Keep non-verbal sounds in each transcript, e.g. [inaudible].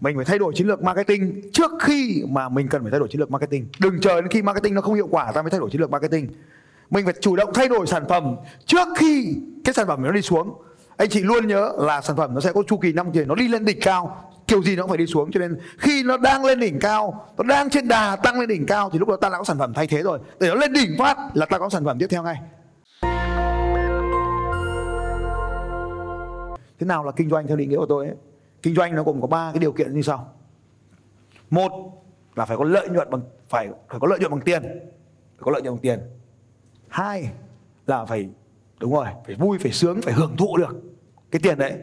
mình phải thay đổi chiến lược marketing trước khi mà mình cần phải thay đổi chiến lược marketing. Đừng chờ đến khi marketing nó không hiệu quả, ta mới thay đổi chiến lược marketing. Mình phải chủ động thay đổi sản phẩm trước khi cái sản phẩm nó đi xuống. Anh chị luôn nhớ là sản phẩm nó sẽ có chu kỳ năm tiền nó đi lên đỉnh cao, kiểu gì nó cũng phải đi xuống. Cho nên khi nó đang lên đỉnh cao, nó đang trên đà tăng lên đỉnh cao thì lúc đó ta đã có sản phẩm thay thế rồi. Để nó lên đỉnh phát là ta có sản phẩm tiếp theo ngay. Thế nào là kinh doanh theo định nghĩa của tôi ấy? Kinh doanh nó gồm có ba cái điều kiện như sau. Một là phải có lợi nhuận bằng, phải phải có lợi nhuận bằng tiền, phải có lợi nhuận bằng tiền. Hai là phải, đúng rồi, phải vui, phải sướng, phải hưởng thụ được cái tiền đấy.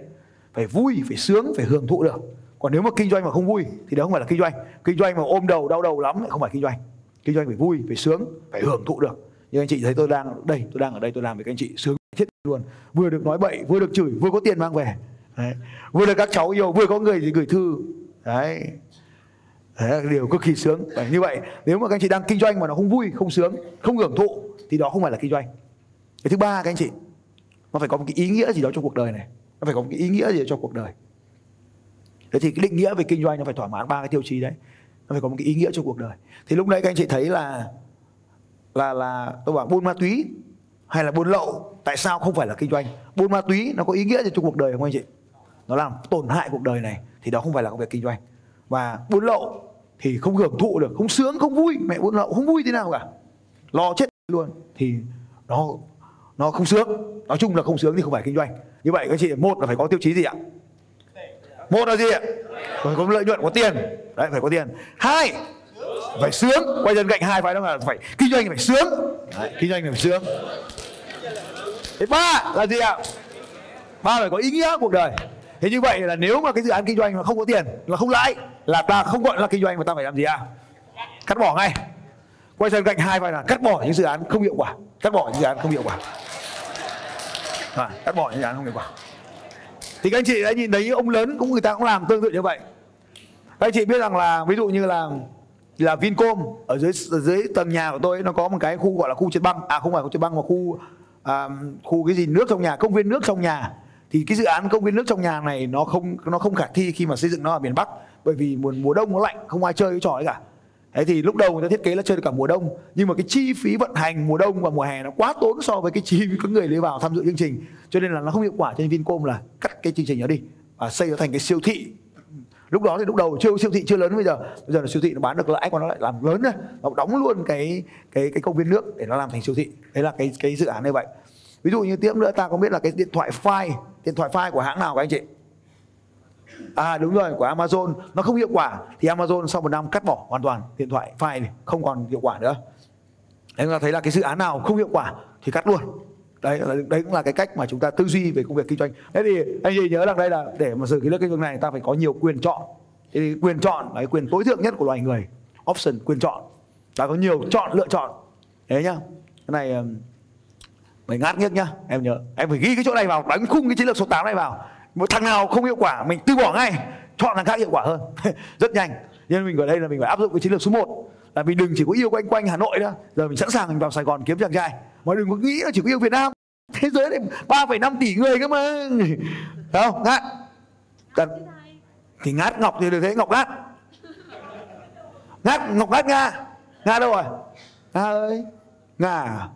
Phải vui, phải sướng, phải hưởng thụ được. Còn nếu mà kinh doanh mà không vui thì đó không phải là kinh doanh. Kinh doanh mà ôm đầu, đau đầu lắm lại không phải kinh doanh. Kinh doanh phải vui, phải sướng, phải hưởng thụ được. Như anh chị thấy tôi đang, đây, tôi đang ở đây, tôi làm với các anh chị sướng chết luôn. Vừa được nói bậy, vừa được chửi, vừa có tiền mang về đấy. vừa được các cháu yêu vừa có người thì gửi thư. Đấy. Đấy là điều cực kỳ sướng. Đấy, Như vậy nếu mà các anh chị đang kinh doanh mà nó không vui, không sướng, không hưởng thụ Thì đó không phải là kinh doanh. Cái thứ ba các anh chị Nó phải có một cái ý nghĩa gì đó trong cuộc đời này. Nó phải có một cái ý nghĩa gì đó trong cuộc đời. Thế thì cái định nghĩa về kinh doanh nó phải thỏa mãn ba cái tiêu chí đấy. Nó phải có một cái ý nghĩa trong cuộc đời. Thì lúc nãy các anh chị thấy là Là là tôi bảo buôn ma túy Hay là buôn lậu Tại sao không phải là kinh doanh? Buôn ma túy nó có ý nghĩa gì trong cuộc đời không anh chị? Nó làm tổn hại cuộc đời này Thì đó không phải là công việc kinh doanh. Và buôn lậu thì không hưởng thụ được không sướng không vui. Mẹ buôn lậu không vui thế nào cả. Lo chết luôn thì nó nó không sướng. Nói chung là không sướng thì không phải kinh doanh. Như vậy các chị một là phải có tiêu chí gì ạ? Một là gì ạ? Phải có lợi nhuận có tiền. Đấy phải có tiền. Hai phải sướng. Quay dân cạnh hai phải đó là phải kinh doanh phải sướng. Đấy, kinh doanh phải sướng. Thế ba là gì ạ? Ba phải có ý nghĩa cuộc đời thế như vậy là nếu mà cái dự án kinh doanh mà không có tiền là không lãi là ta không gọi là kinh doanh mà ta phải làm gì à? Cắt bỏ ngay. Quay sang cạnh hai vai là cắt bỏ những dự án không hiệu quả. Cắt bỏ những dự án không hiệu quả. À, cắt bỏ những dự án không hiệu quả. Thì các anh chị đã nhìn thấy ông lớn cũng người ta cũng làm tương tự như vậy. Các anh chị biết rằng là ví dụ như là là Vincom ở dưới ở dưới tầng nhà của tôi nó có một cái khu gọi là khu trượt băng. À không phải khu trượt băng mà khu à, khu cái gì nước trong nhà công viên nước trong nhà thì cái dự án công viên nước trong nhà này nó không nó không khả thi khi mà xây dựng nó ở miền Bắc, bởi vì mùa mùa đông nó lạnh, không ai chơi cái trò ấy cả. Thế thì lúc đầu người ta thiết kế là chơi được cả mùa đông, nhưng mà cái chi phí vận hành mùa đông và mùa hè nó quá tốn so với cái chi phí các người lấy vào tham dự chương trình. Cho nên là nó không hiệu quả cho nên Vincom là cắt cái chương trình đó đi và xây nó thành cái siêu thị. Lúc đó thì lúc đầu chưa siêu thị chưa lớn bây giờ. Bây giờ là siêu thị nó bán được lãi, còn nó lại làm lớn này nó đóng luôn cái cái cái công viên nước để nó làm thành siêu thị. Đấy là cái cái dự án như vậy ví dụ như tiếp nữa, ta có biết là cái điện thoại file điện thoại file của hãng nào các anh chị? À đúng rồi, của Amazon. Nó không hiệu quả. Thì Amazon sau một năm cắt bỏ hoàn toàn điện thoại file này không còn hiệu quả nữa. Đấy ta thấy là cái dự án nào không hiệu quả thì cắt luôn. Đấy đấy cũng là cái cách mà chúng ta tư duy về công việc kinh doanh. Thế thì anh chị nhớ rằng đây là để mà xử cái lớp kinh doanh này, ta phải có nhiều quyền chọn. Thì quyền chọn là cái quyền tối thượng nhất của loài người. Option quyền chọn. Ta có nhiều chọn, lựa chọn. Thế nhá. Cái này phải ngát nghiếc nhá em nhớ. Em phải ghi cái chỗ này vào đánh khung cái chiến lược số 8 này vào. Một thằng nào không hiệu quả mình từ bỏ ngay chọn thằng khác hiệu quả hơn. [laughs] Rất nhanh. Nên mình ở đây là mình phải áp dụng cái chiến lược số 1 là mình đừng chỉ có yêu quanh quanh Hà Nội nữa giờ mình sẵn sàng mình vào Sài Gòn kiếm chàng trai. Mà đừng có nghĩ là chỉ có yêu Việt Nam. [laughs] Thế giới này 3,5 tỷ người cơ mà. Thấy không? Ngát Cần. thì ngát ngọc thì được thế ngọc ngát ngát ngọc ngát nga. Nga đâu rồi? Nga ơi. Nga à?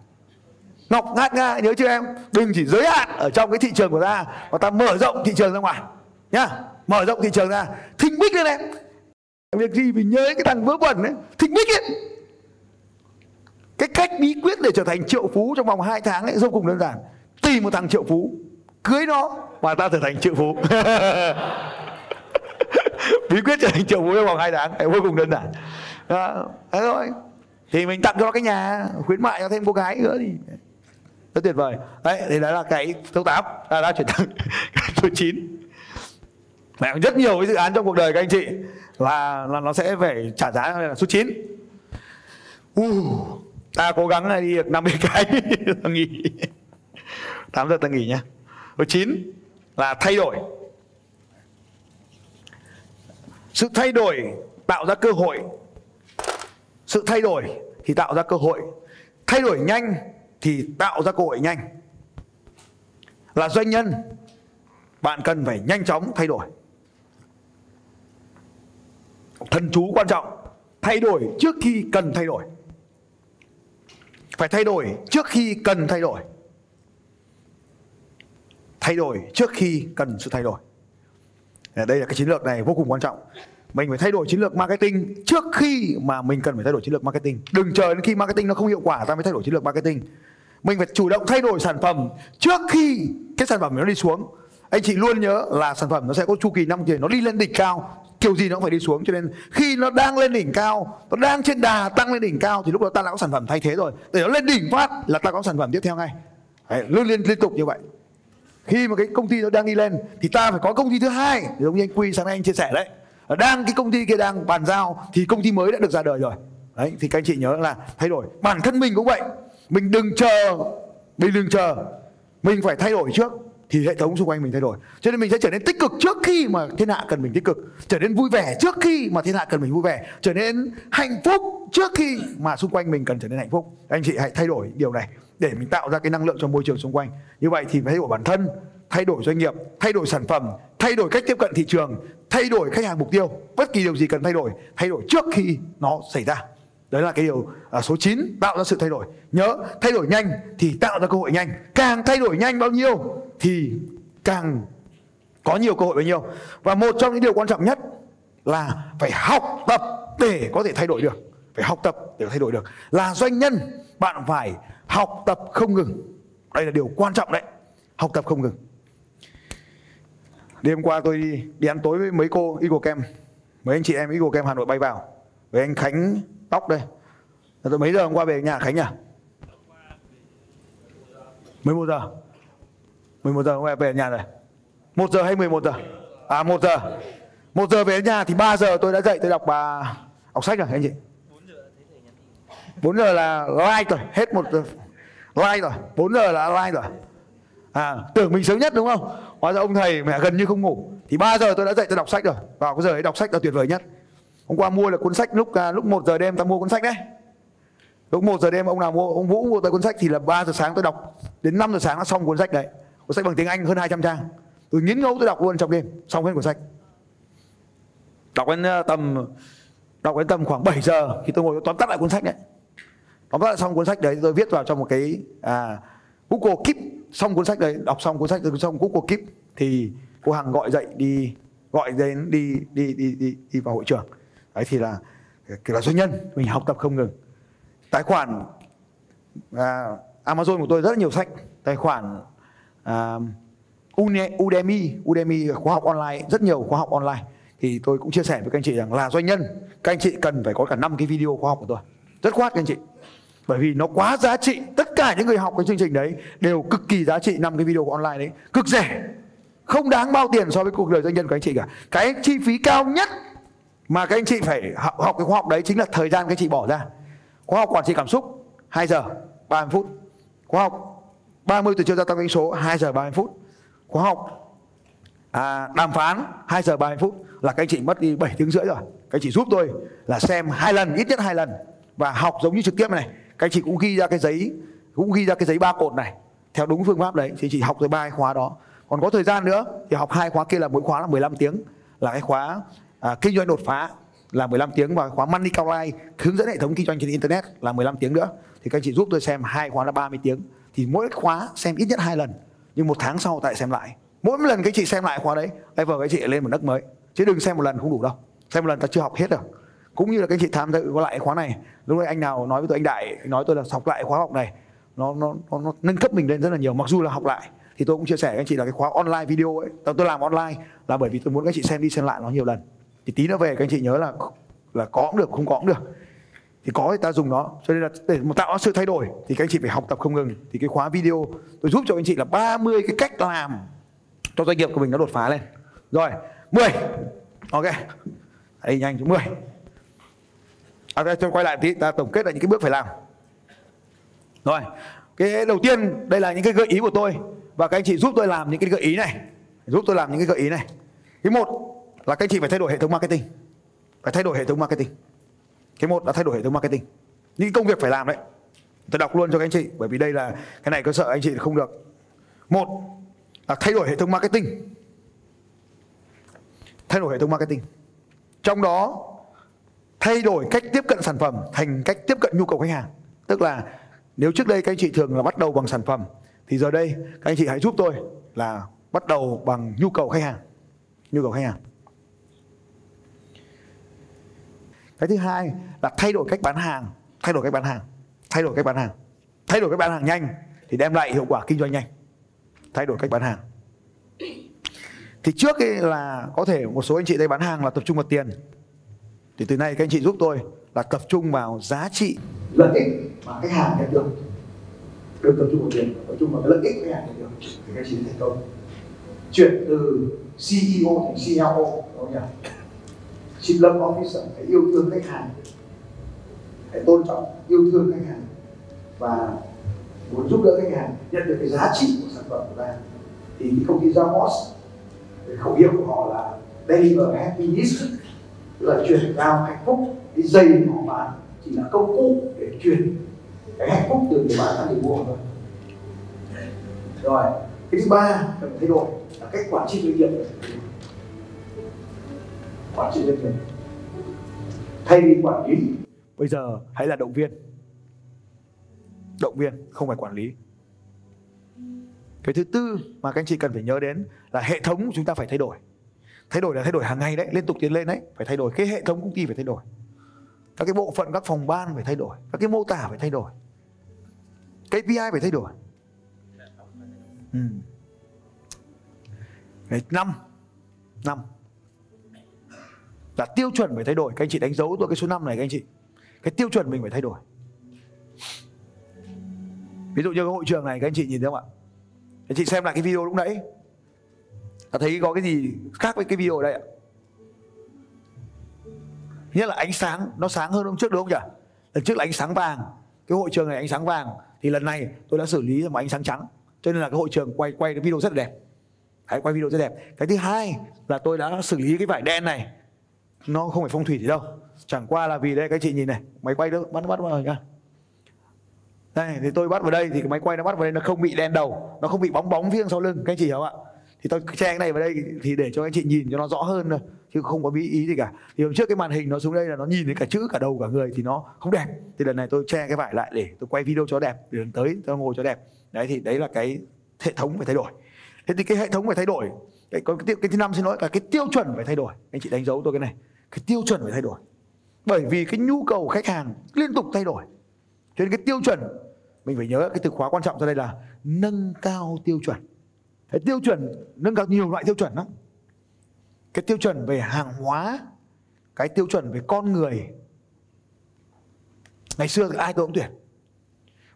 Ngọc ngát nga nhớ chưa em? Đừng chỉ giới hạn ở trong cái thị trường của ta mà ta mở rộng thị trường ra ngoài. Nhá mở rộng thị trường ra. Thịnh bích lên em. Việc gì mình nhớ cái thằng vớ vẩn ấy? Thịnh bích ấy. Cái cách bí quyết để trở thành triệu phú trong vòng 2 tháng ấy vô cùng đơn giản. Tìm một thằng triệu phú cưới nó và ta trở thành triệu phú. [laughs] Bí quyết trở thành triệu phú trong vòng 2 tháng em vô cùng đơn giản. Đó, thế thôi. Thì mình tặng cho nó cái nhà khuyến mại cho thêm cô gái nữa thì rất tuyệt vời. Đấy thì đó là cái số 8 là đã chuyển sang [laughs] số 9 Mẹ rất nhiều cái dự án trong cuộc đời các anh chị. Là là nó sẽ phải trả giá là số 9 uh, ta cố gắng là đi được 50 cái. [laughs] Ta nghỉ. 8 giờ ta nghỉ nhá. Số 9 là thay đổi. Sự thay đổi tạo ra cơ hội. Sự thay đổi thì tạo ra cơ hội. Thay đổi nhanh thì tạo ra cơ hội nhanh. Là doanh nhân, bạn cần phải nhanh chóng thay đổi. Thần chú quan trọng, thay đổi trước khi cần thay đổi. Phải thay đổi trước khi cần thay đổi. Thay đổi trước khi cần sự thay đổi. Đây là cái chiến lược này vô cùng quan trọng. Mình phải thay đổi chiến lược marketing trước khi mà mình cần phải thay đổi chiến lược marketing. Đừng chờ đến khi marketing nó không hiệu quả, ta mới thay đổi chiến lược marketing mình phải chủ động thay đổi sản phẩm trước khi cái sản phẩm nó đi xuống. Anh chị luôn nhớ là sản phẩm nó sẽ có chu kỳ năm tiền nó đi lên đỉnh cao kiểu gì nó cũng phải đi xuống. Cho nên khi nó đang lên đỉnh cao nó đang trên đà tăng lên đỉnh cao thì lúc đó ta đã có sản phẩm thay thế rồi. Để nó lên đỉnh phát là ta có sản phẩm tiếp theo ngay. Đấy, luôn liên liên tục như vậy. Khi mà cái công ty nó đang đi lên thì ta phải có công ty thứ hai. Giống như anh quy sáng nay anh chia sẻ đấy. Đang cái công ty kia đang bàn giao thì công ty mới đã được ra đời rồi. Đấy thì các anh chị nhớ là thay đổi. Bản thân mình cũng vậy mình đừng chờ. Mình đừng chờ. Mình phải thay đổi trước thì hệ thống xung quanh mình thay đổi. Cho nên mình sẽ trở nên tích cực trước khi mà thiên hạ cần mình tích cực. Trở nên vui vẻ trước khi mà thiên hạ cần mình vui vẻ. Trở nên hạnh phúc trước khi mà xung quanh mình cần trở nên hạnh phúc. Anh chị hãy thay đổi điều này để mình tạo ra cái năng lượng cho môi trường xung quanh. Như vậy thì phải thay đổi bản thân, thay đổi doanh nghiệp, thay đổi sản phẩm, thay đổi cách tiếp cận thị trường, thay đổi khách hàng mục tiêu, bất kỳ điều gì cần thay đổi thay đổi trước khi nó xảy ra đấy là cái điều à, số 9 tạo ra sự thay đổi. Nhớ thay đổi nhanh thì tạo ra cơ hội nhanh. Càng thay đổi nhanh bao nhiêu thì càng có nhiều cơ hội bấy nhiêu. Và một trong những điều quan trọng nhất là phải học tập để có thể thay đổi được. Phải học tập để thay đổi được. Là doanh nhân bạn phải học tập không ngừng. Đây là điều quan trọng đấy. Học tập không ngừng. Đêm qua tôi đi, đi ăn tối với mấy cô Eagle Camp. Mấy anh chị em Eagle Camp Hà Nội bay vào. Với anh Khánh tóc đây. Tôi mấy giờ hôm qua về nhà Khánh à 11 giờ. 11 giờ hôm qua về nhà rồi 1 giờ hay 11 giờ? À 1 giờ. 1 giờ về nhà thì 3 giờ tôi đã dậy, tôi đọc bà đọc sách rồi, anh chị. 4 giờ là like rồi, hết một giờ. Like rồi 4 giờ là like rồi. À tưởng mình sớm nhất đúng không? Hóa ra ông thầy mẹ gần như không ngủ. Thì 3 giờ tôi đã dậy, tôi đọc sách rồi. Vào cái giờ ấy đọc sách là tuyệt vời nhất hôm qua mua là cuốn sách lúc à, lúc 1 giờ đêm ta mua cuốn sách đấy. Lúc 1 giờ đêm ông nào mua ông Vũ mua tới cuốn sách thì là 3 giờ sáng tôi đọc. Đến 5 giờ sáng nó xong cuốn sách đấy. Cuốn sách bằng tiếng Anh hơn 200 trang. Tôi nghiến ngấu tôi đọc luôn trong đêm xong hết cuốn sách. Đọc đến à, tầm đọc đến tầm khoảng 7 giờ thì tôi ngồi tôi tóm tắt lại cuốn sách đấy. Tóm tắt lại xong cuốn sách đấy tôi viết vào trong một cái à, Google Keep. Xong cuốn sách đấy đọc xong cuốn sách rồi xong Google Keep thì cô Hằng gọi dậy đi gọi đến đi đi đi đi, đi vào hội trường đấy thì là là doanh nhân mình học tập không ngừng. Tài khoản à, Amazon của tôi rất là nhiều sách. Tài khoản à, Udemy Udemy khóa học online rất nhiều khóa học online. Thì tôi cũng chia sẻ với các anh chị rằng là doanh nhân các anh chị cần phải có cả năm cái video khóa học của tôi. Rất khoát các anh chị. Bởi vì nó quá giá trị. Tất cả những người học cái chương trình đấy đều cực kỳ giá trị năm cái video của online đấy. Cực rẻ. Không đáng bao tiền so với cuộc đời doanh nhân của anh chị cả. Cái chi phí cao nhất mà các anh chị phải học, học cái khóa học đấy chính là thời gian các anh chị bỏ ra. Khóa học quản trị cảm xúc 2 giờ 30 phút. Khóa học 30 từ chưa gia tăng doanh số 2 giờ 30 phút. Khóa học à, đàm phán 2 giờ 30 phút. Là các anh chị mất đi 7 tiếng rưỡi rồi. Các anh chị giúp tôi là xem hai lần ít nhất hai lần. Và học giống như trực tiếp này. Các anh chị cũng ghi ra cái giấy cũng ghi ra cái giấy ba cột này. Theo đúng phương pháp đấy thì chị học tới ba khóa đó. Còn có thời gian nữa thì học hai khóa kia là mỗi khóa là 15 tiếng. Là cái khóa à, kinh doanh đột phá là 15 tiếng và khóa Money Online hướng dẫn hệ thống kinh doanh trên internet là 15 tiếng nữa. Thì các anh chị giúp tôi xem hai khóa là 30 tiếng. Thì mỗi khóa xem ít nhất hai lần nhưng một tháng sau tại xem lại. Mỗi lần các chị xem lại khóa đấy level vâng, các chị lên một nấc mới. Chứ đừng xem một lần không đủ đâu. Xem một lần ta chưa học hết được. Cũng như là các chị tham dự có lại khóa này lúc đấy anh nào nói với tôi anh đại nói tôi là học lại khóa học này nó nó nó, nó nâng cấp mình lên rất là nhiều mặc dù là học lại. Thì tôi cũng chia sẻ với anh chị là cái khóa online video ấy tôi làm online là bởi vì tôi muốn các chị xem đi xem lại nó nhiều lần thì tí nữa về các anh chị nhớ là là có cũng được không có cũng được. Thì có thì ta dùng nó. Cho nên là để một tạo sự thay đổi thì các anh chị phải học tập không ngừng. Thì cái khóa video tôi giúp cho anh chị là 30 cái cách làm cho doanh nghiệp của mình nó đột phá lên. Rồi 10 ok. Đây nhanh 10 à, đây, tôi quay lại tí ta tổng kết lại những cái bước phải làm. Rồi cái đầu tiên đây là những cái gợi ý của tôi. Và các anh chị giúp tôi làm những cái gợi ý này. Giúp tôi làm những cái gợi ý này. Cái một là các anh chị phải thay đổi hệ thống marketing. Phải thay đổi hệ thống marketing. Cái một là thay đổi hệ thống marketing. Những công việc phải làm đấy. Tôi đọc luôn cho các anh chị, bởi vì đây là cái này có sợ anh chị không được. Một là thay đổi hệ thống marketing. Thay đổi hệ thống marketing. Trong đó, thay đổi cách tiếp cận sản phẩm thành cách tiếp cận nhu cầu khách hàng. Tức là nếu trước đây các anh chị thường là bắt đầu bằng sản phẩm, thì giờ đây các anh chị hãy giúp tôi là bắt đầu bằng nhu cầu khách hàng. Nhu cầu khách hàng. Cái thứ hai là thay đổi cách bán hàng. Thay đổi cách bán hàng. Thay đổi cách bán hàng. Thay đổi cách bán hàng nhanh thì đem lại hiệu quả kinh doanh nhanh. Thay đổi cách bán hàng. Thì trước ấy là có thể một số anh chị đây bán hàng là tập trung vào tiền. Thì từ nay các anh chị giúp tôi là tập trung vào giá trị lợi ích mà khách hàng nhận được. Được tập trung vào tiền, tập trung vào cái lợi ích khách hàng nhận được. Thì các anh chị thành công chuyển từ CEO thành CEO đúng không nhỉ? Chief Love Officer phải yêu thương khách hàng, phải tôn trọng, yêu thương khách hàng và muốn giúp đỡ khách hàng nhận được cái giá trị của sản phẩm của ta. Thì cái công ty Zamos khẩu hiệu của họ là deliver happiness tức là truyền giao hạnh phúc, cái dây họ bán chỉ là công cụ để truyền cái hạnh phúc từ người bán sang người mua thôi. Rồi, cái thứ ba cần thay đổi là cách quản trị doanh nghiệp quản trị doanh nghiệp thay vì quản lý. Bây giờ hãy là động viên. Động viên không phải quản lý. Cái thứ tư mà các anh chị cần phải nhớ đến là hệ thống chúng ta phải thay đổi. Thay đổi là thay đổi hàng ngày đấy liên tục tiến lên đấy phải thay đổi. Cái hệ thống công ty phải thay đổi. Các cái bộ phận các phòng ban phải thay đổi. Các cái mô tả phải thay đổi. KPI phải thay đổi. Ừ. Đấy, năm. Năm là tiêu chuẩn phải thay đổi. Các anh chị đánh dấu tôi cái số 5 này các anh chị. Cái tiêu chuẩn mình phải thay đổi. Ví dụ như cái hội trường này, các anh chị nhìn thấy không ạ? Anh chị xem lại cái video lúc nãy. Ta thấy có cái gì khác với cái video ở đây ạ? Nhất là ánh sáng, nó sáng hơn hôm trước đúng không nhỉ? Lần trước là ánh sáng vàng. Cái hội trường này ánh sáng vàng. Thì lần này tôi đã xử lý một ánh sáng trắng. Cho nên là cái hội trường quay quay cái video rất là đẹp. Hãy quay video rất đẹp. Cái thứ hai là tôi đã xử lý cái vải đen này nó không phải phong thủy gì đâu. Chẳng qua là vì đây các chị nhìn này, máy quay đó bắt bắt vào nhá. Đây, thì tôi bắt vào đây thì cái máy quay nó bắt vào đây, nó không bị đen đầu, nó không bị bóng bóng phía sau lưng, các anh chị hiểu không ạ? Thì tôi che cái này vào đây thì để cho anh chị nhìn cho nó rõ hơn thôi, chứ không có bí ý gì cả. Thì hôm trước cái màn hình nó xuống đây là nó nhìn thấy cả chữ, cả đầu, cả người thì nó không đẹp. Thì lần này tôi che cái vải lại để tôi quay video cho đẹp, để lần tới tôi ngồi cho đẹp. Đấy, thì đấy là cái hệ thống phải thay đổi. Thế thì cái hệ thống phải thay đổi cái, cái, cái, cái thứ năm xin lỗi là cái tiêu chuẩn phải thay đổi. Anh chị đánh dấu tôi cái này. Cái tiêu chuẩn phải thay đổi. Bởi vì cái nhu cầu khách hàng liên tục thay đổi. Cho nên cái tiêu chuẩn mình phải nhớ cái từ khóa quan trọng ra đây là nâng cao tiêu chuẩn. Cái tiêu chuẩn nâng cao nhiều loại tiêu chuẩn lắm. Cái tiêu chuẩn về hàng hóa cái tiêu chuẩn về con người. Ngày xưa ai tôi cũng tuyển.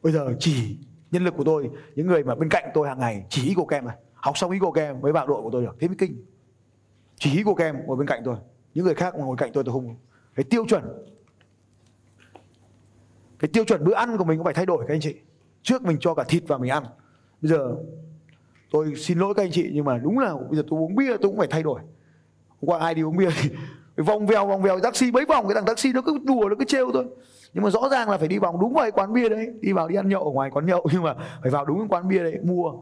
Bây giờ chỉ nhân lực của tôi những người mà bên cạnh tôi hàng ngày chỉ ý kem này học xong ý Camp kem mới vào đội của tôi được. Thế mới kinh. Chỉ ý Camp kem ngồi bên cạnh tôi. Những người khác ngồi cạnh tôi tôi không cái tiêu chuẩn. Cái tiêu chuẩn bữa ăn của mình cũng phải thay đổi, các anh chị. Trước mình cho cả thịt vào mình ăn. Bây giờ tôi xin lỗi các anh chị, nhưng mà đúng là bây giờ tôi uống bia tôi cũng phải thay đổi. Hôm qua ai đi uống bia thì [laughs] vòng vèo vòng vèo taxi, mấy vòng cái thằng taxi nó cứ đùa, nó cứ trêu thôi nhưng mà rõ ràng là phải đi vòng đúng vào cái quán bia đấy. Đi vào đi ăn nhậu ở ngoài quán nhậu, [laughs] nhưng mà phải vào đúng cái quán bia đấy, mua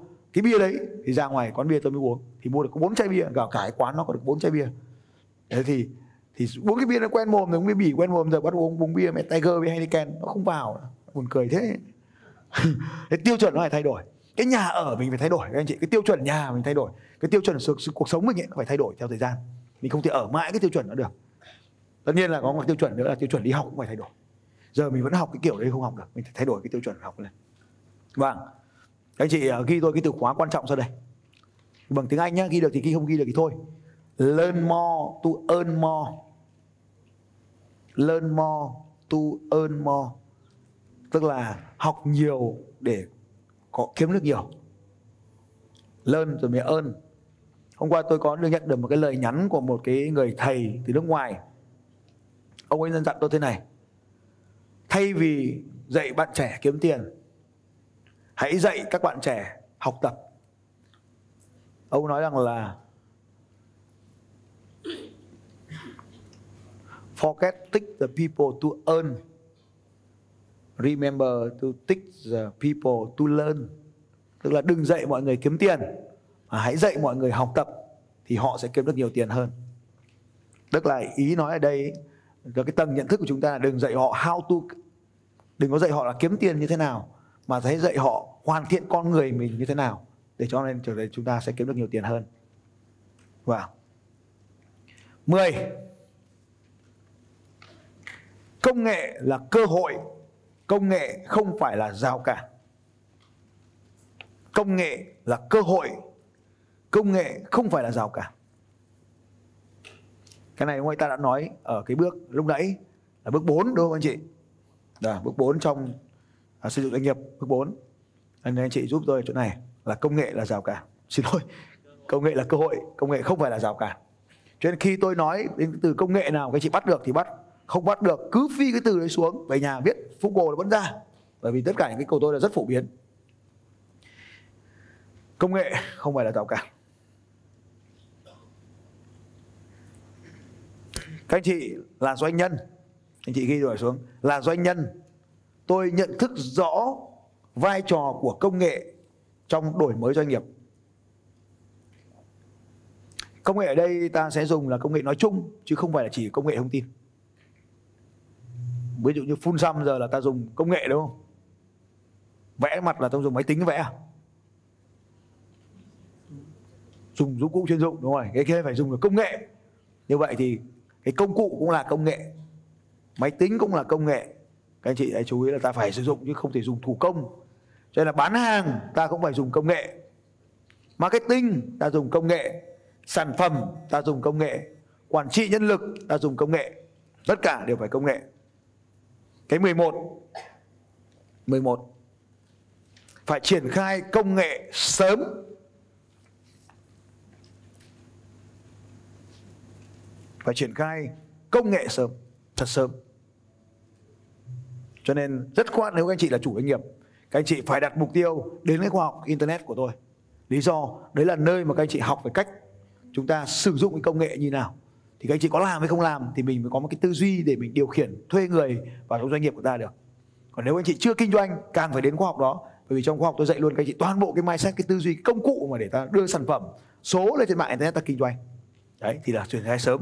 cái bia đấy thì ra ngoài quán bia tôi mới uống. Thì mua được có bốn chai bia gạo cải quán nó có được bốn chai bia. Thế thì thì uống cái bia nó quen mồm rồi, uống bia bỉ quen mồm rồi, bắt uống uống bia mẹ Tiger với Heineken, nó không vào. Buồn cười thế. [laughs] Cái tiêu chuẩn nó phải thay đổi. Cái nhà ở mình phải thay đổi, các anh chị. Cái tiêu chuẩn nhà mình thay đổi. Cái tiêu chuẩn cuộc sống mình ấy phải thay đổi theo thời gian. Mình không thể ở mãi cái tiêu chuẩn đó được. Tất nhiên là có một tiêu chuẩn nữa là tiêu chuẩn đi học cũng phải thay đổi. Giờ mình vẫn học cái kiểu đấy không học được, mình phải thay đổi cái tiêu chuẩn học lên. Vâng các anh chị à, ghi tôi cái từ khóa quan trọng sau đây. Bằng tiếng anh nhá, ghi được thì ghi, không ghi được thì thôi. Learn more to earn more. Learn more to earn more. Tức là học nhiều để có, kiếm được nhiều. Learn rồi mới earn. Hôm qua tôi có được nhận được một cái lời nhắn của một cái người thầy từ nước ngoài. Ông ấy dặn tôi thế này. Thay vì dạy bạn trẻ kiếm tiền hãy dạy các bạn trẻ học tập. Ông nói rằng là forget take the people to earn. Remember to teach the people to learn. Tức là đừng dạy mọi người kiếm tiền, mà hãy dạy mọi người học tập thì họ sẽ kiếm được nhiều tiền hơn. Tức là ý nói ở đây, là cái tầng nhận thức của chúng ta là đừng dạy họ how to, đừng có dạy họ là kiếm tiền như thế nào, mà hãy dạy họ hoàn thiện con người mình như thế nào để cho nên trở nên chúng ta sẽ kiếm được nhiều tiền hơn. Wow. 10. Công nghệ là cơ hội, công nghệ không phải là rào cản. Công nghệ là cơ hội, công nghệ không phải là rào cản. Cái này ngoài ta đã nói ở cái bước lúc nãy là bước 4 đúng không anh chị? Đó, bước 4 trong à, xây dựng doanh nghiệp, bước 4. Anh, anh chị giúp tôi chỗ này là công nghệ là rào cản. [laughs] Xin lỗi, công nghệ là cơ hội, công nghệ không phải là rào cản. Cho nên khi tôi nói đến từ công nghệ nào các chị bắt được thì bắt, không bắt được cứ phi cái từ đấy xuống về nhà viết phúc là vẫn ra. Bởi vì tất cả những cái câu tôi là rất phổ biến. Công nghệ không phải là rào cản. Các anh chị là doanh nhân, anh chị ghi rồi xuống, là doanh nhân, tôi nhận thức rõ vai trò của công nghệ trong đổi mới doanh nghiệp. Công nghệ ở đây ta sẽ dùng là công nghệ nói chung chứ không phải là chỉ công nghệ thông tin. Ví dụ như phun xăm giờ là ta dùng công nghệ đúng không? Vẽ mặt là ta dùng máy tính vẽ à? Dùng dụng cụ chuyên dụng đúng rồi, cái kia phải dùng là công nghệ. Như vậy thì cái công cụ cũng là công nghệ. Máy tính cũng là công nghệ. Các anh chị hãy chú ý là ta phải sử dụng chứ không thể dùng thủ công. Cho nên là bán hàng, ta cũng phải dùng công nghệ. Marketing, ta dùng công nghệ. Sản phẩm, ta dùng công nghệ. Quản trị nhân lực, ta dùng công nghệ. Tất cả đều phải công nghệ. Cái 11 11 phải triển khai công nghệ sớm. Phải triển khai công nghệ sớm, thật sớm cho nên rất quan nếu các anh chị là chủ doanh nghiệp, các anh chị phải đặt mục tiêu đến cái khoa học internet của tôi. Lý do, đấy là nơi mà các anh chị học về cách chúng ta sử dụng cái công nghệ như nào. Thì các anh chị có làm hay không làm thì mình mới có một cái tư duy để mình điều khiển thuê người vào trong doanh nghiệp của ta được. Còn nếu anh chị chưa kinh doanh, càng phải đến khoa học đó. Bởi vì trong khoa học tôi dạy luôn, các anh chị toàn bộ cái mindset, cái tư duy, cái công cụ mà để ta đưa sản phẩm, số lên trên mạng internet ta kinh doanh. Đấy, thì là chuyển khai sớm.